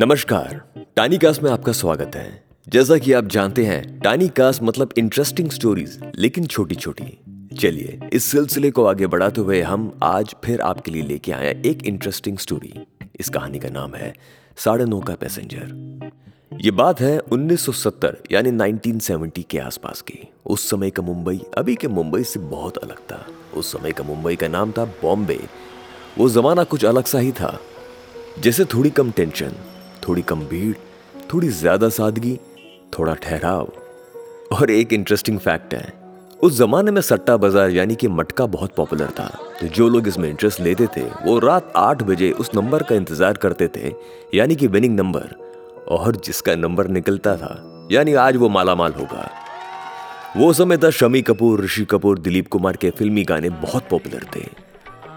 नमस्कार टानी कास्ट में आपका स्वागत है। जैसा कि आप जानते हैं टानी कास्ट मतलब इंटरेस्टिंग स्टोरीज लेकिन छोटी छोटी चलिए, इस सिलसिले को आगे बढ़ाते हुए हम आज फिर आपके लिए लेके आए एक इंटरेस्टिंग स्टोरी इस कहानी का नाम है, साढ़े नौ का पैसेंजर। ये बात है 1970 यानी 1970 के आसपास की। उस समय का मुंबई, अभी के मुंबई से बहुत अलग था। उस समय का मुंबई का नाम था बॉम्बे। वो जमाना कुछ अलग सा ही था। जैसे थोड़ी कम टेंशन थोड़ी कम भीड़ थोड़ी ज़्यादा सादगी, थोड़ा ठहराव। और एक इंटरेस्टिंग फैक्ट है, उस जमाने में सट्टा बाज़ार यानी कि मटका बहुत पॉपुलर था। तो जो लोग इसमें इंटरेस्ट लेते थे, वो रात आठ बजे उस नंबर का इंतज़ार करते थे, यानी कि विनिंग नंबर और जिसका नंबर निकलता था, यानी आज वो माला माल होगा। वो समय था शमी कपूर, ऋषि कपूर, दिलीप कुमार के फिल्मी गाने बहुत पॉपुलर थे,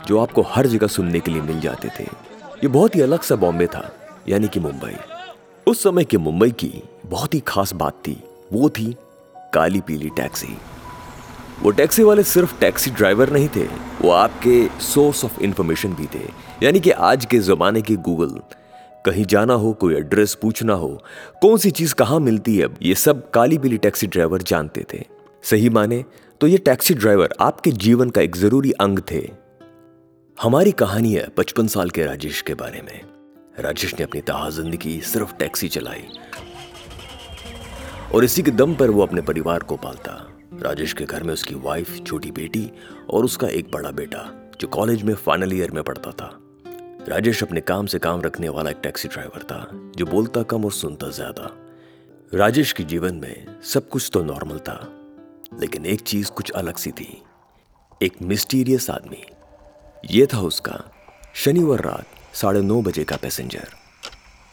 जो आपको हर जगह सुनने के लिए मिल जाते थे। ये बहुत ही अलग सा बॉम्बे था। यानी कि मुंबई। उस समय की मुंबई की बहुत ही खास बात थी, वो थी काली पीली टैक्सी। वो टैक्सी वाले सिर्फ़ टैक्सी ड्राइवर नहीं थे, वो आपके सोर्स ऑफ़ इंफॉर्मेशन भी थे। यानी कि आज के जमाने के गूगल, कहीं जाना हो, कोई एड्रेस पूछना हो, कौन सी चीज़ कहाँ मिलती है, ये सब काली पीली टैक्सी ड्राइवर जानते थे। सही माने तो ये टैक्सी ड्राइवर आपके जीवन का एक ज़रूरी अंग थे। हमारी कहानी है पचपन साल के राजेश के बारे में। राजेश ने अपनी तहा ज़िंदगी सिर्फ़ टैक्सी चलाई। और इसी के दम पर वो अपने परिवार को पालता। राजेश के घर में उसकी वाइफ छोटी बेटी और उसका एक बड़ा बेटा, जो कॉलेज में फाइनल ईयर में पढ़ता था। राजेश अपने काम से काम रखने वाला एक टैक्सी ड्राइवर था, जो बोलता कम और सुनता ज़्यादा। राजेश के जीवन में सब कुछ तो नॉर्मल था, लेकिन एक चीज़ कुछ अलग सी थी। एक मिस्टीरियस आदमी। यह था उसका शनिवार रात। साढ़े नौ बजे का पैसेंजर।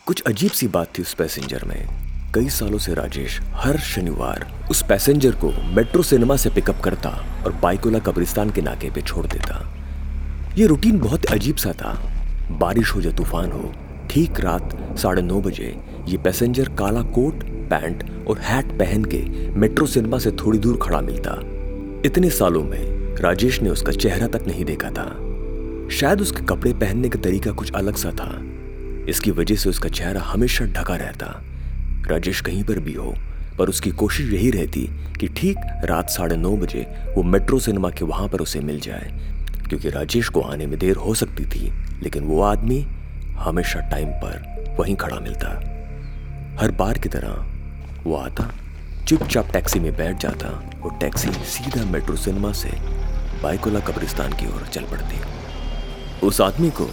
कुछ अजीब सी बात थी उस पैसेंजर में। कई सालों से राजेश हर शनिवार उस पैसेंजर को मेट्रो सिनेमा से पिकअप करता और बाइकोला कब्रिस्तान के नाके पे छोड़ देता। यह रूटीन बहुत अजीब सा था। बारिश हो या तूफ़ान हो, ठीक रात साढ़े नौ बजे ये पैसेंजर काला कोट, पैंट और हैट पहन के मेट्रो सिनेमा से थोड़ी दूर खड़ा मिलता। इतने सालों में राजेश ने उसका चेहरा तक नहीं देखा था। शायद उसके कपड़े पहनने का तरीका कुछ अलग सा था। इसकी वजह से उसका चेहरा हमेशा ढका रहता। राजेश कहीं पर भी हो, पर उसकी कोशिश यही रहती कि ठीक रात साढ़े नौ बजे वो मेट्रो सिनेमा के वहाँ पर उसे मिल जाए, क्योंकि राजेश को आने में देर हो सकती थी, लेकिन वो आदमी हमेशा टाइम पर वहीं खड़ा मिलता। हर बार की तरह वो आता, चुपचाप टैक्सी में बैठ जाता और टैक्सी सीधा मेट्रो सिनेमा से बाइकोला कब्रिस्तान की ओर चल पड़ती। उस आदमी को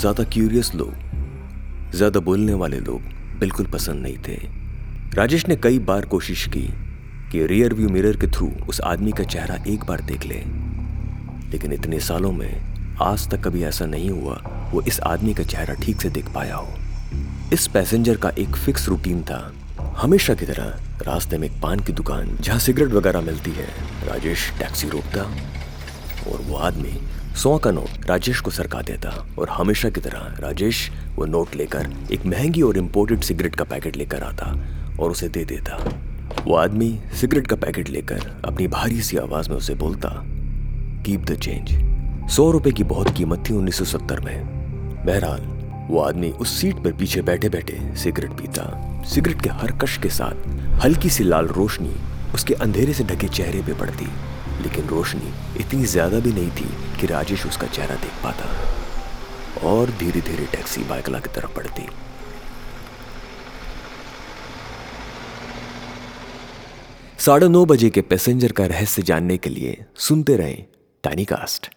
ज़्यादा क्यूरियस लोग, ज़्यादा बोलने वाले लोग बिल्कुल पसंद नहीं थे। राजेश ने कई बार कोशिश की कि रियर व्यू मिरर के थ्रू उस आदमी का चेहरा एक बार देख ले। लेकिन इतने सालों में आज तक कभी ऐसा नहीं हुआ, वो इस आदमी का चेहरा ठीक से देख पाया हो। इस पैसेंजर का एक फिक्स रूटीन था। हमेशा की तरह रास्ते में एक पान की दुकान जहाँ सिगरेट वगैरह मिलती है, राजेश टैक्सी रोकता और वो आदमी सौ का नोट राजेश को सरका देता और हमेशा की तरह राजेश वो नोट लेकर एक महँगी और इम्पोर्टेड सिगरेट का पैकेट लेकर आता और उसे दे देता। वो आदमी सिगरेट का पैकेट लेकर अपनी भारी सी आवाज़ में उसे बोलता कीप द चेंज सौ रुपए की बहुत कीमत थी 1970 में। बहरहाल, वो आदमी उस सीट पर पीछे बैठे बैठे सिगरेट पीता। सिगरेट के हर कश के साथ हल्की सी लाल रोशनी उसके अंधेरे से ढके चेहरे पे पड़ती, लेकिन रोशनी इतनी ज़्यादा भी नहीं थी कि राजेश उसका चेहरा देख पाता और धीरे धीरे टैक्सी बाइकला की तरफ़ बढ़ती। साढ़े नौ बजे के पैसेंजर का रहस्य जानने के लिए सुनते रहें टाइनी कास्ट